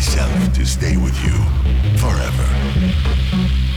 myself to stay with you forever.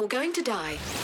You're going to die.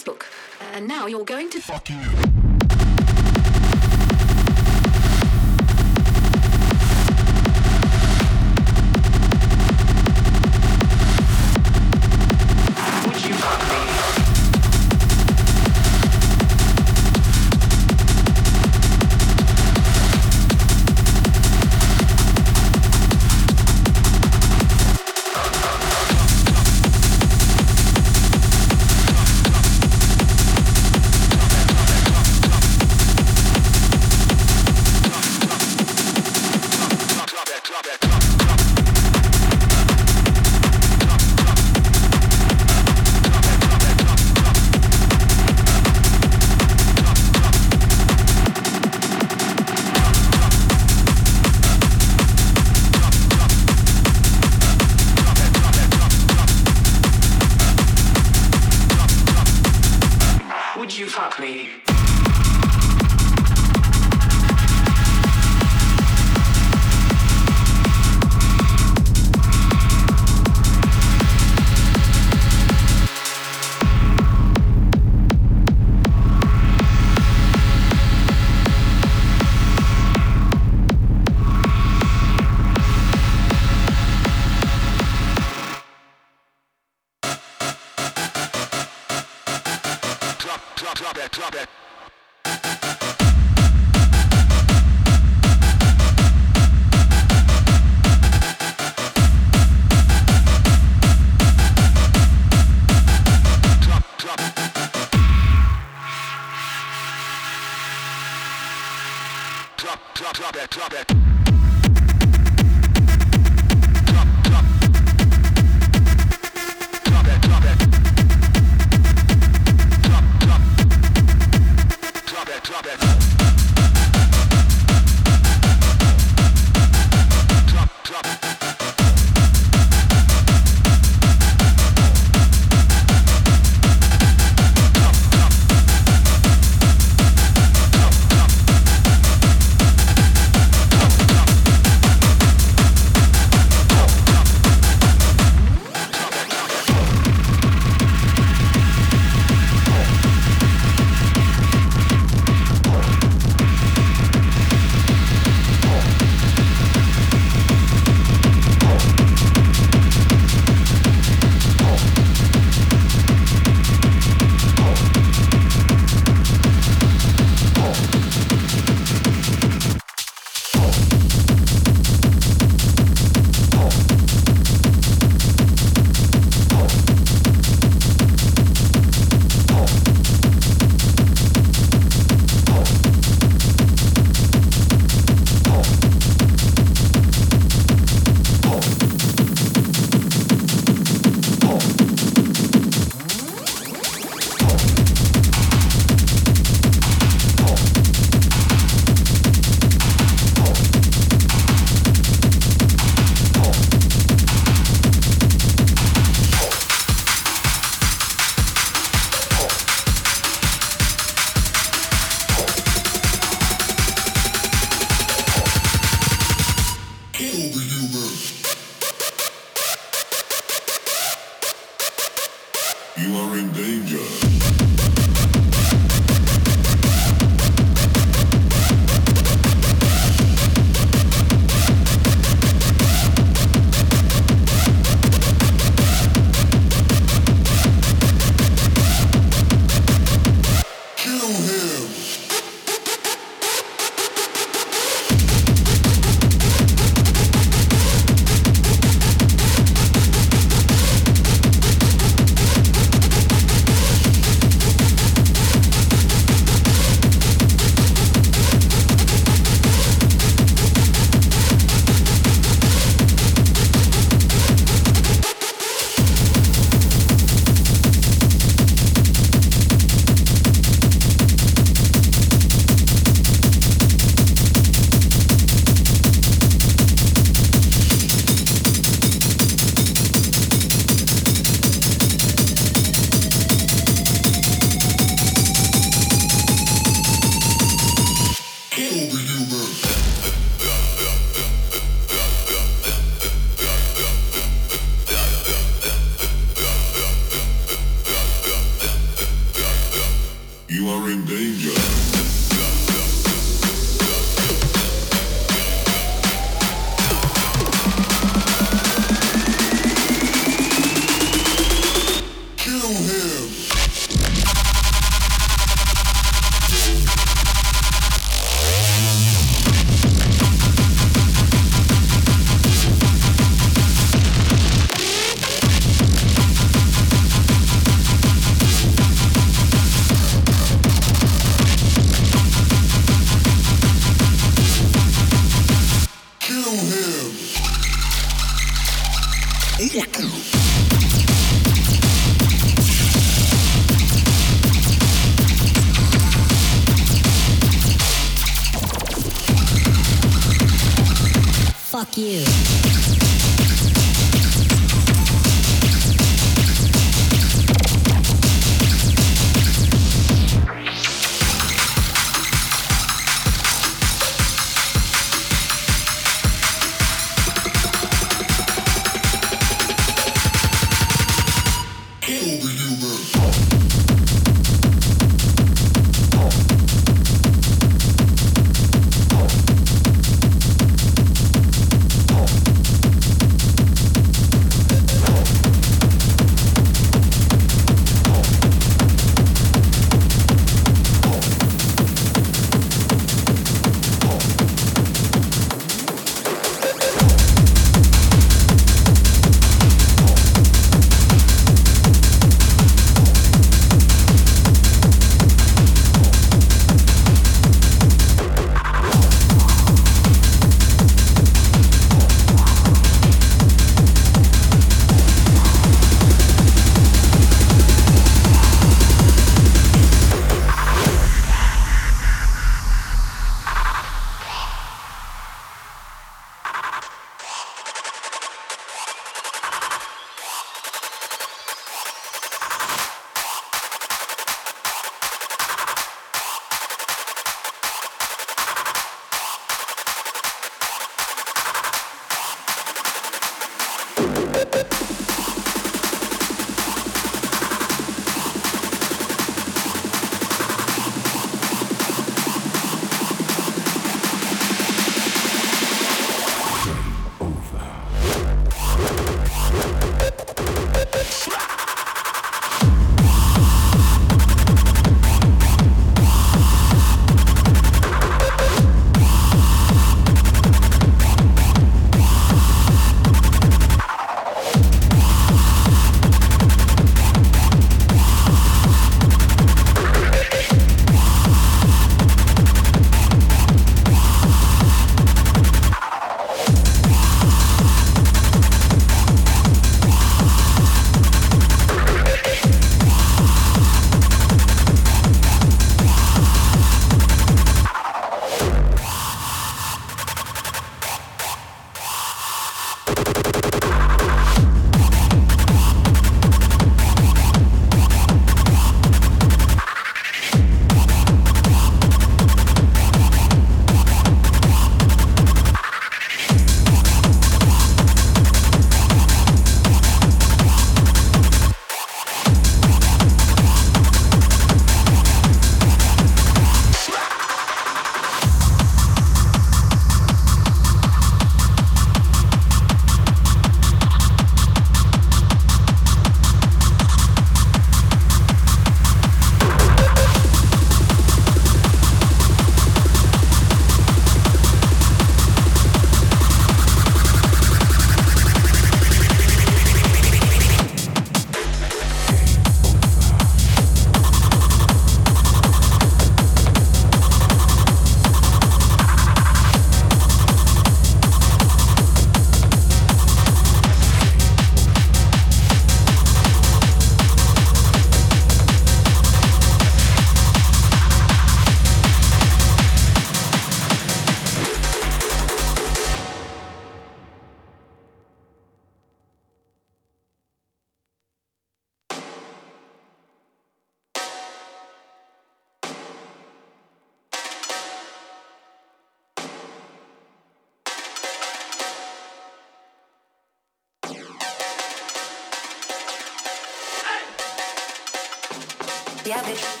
Yeah, bitch.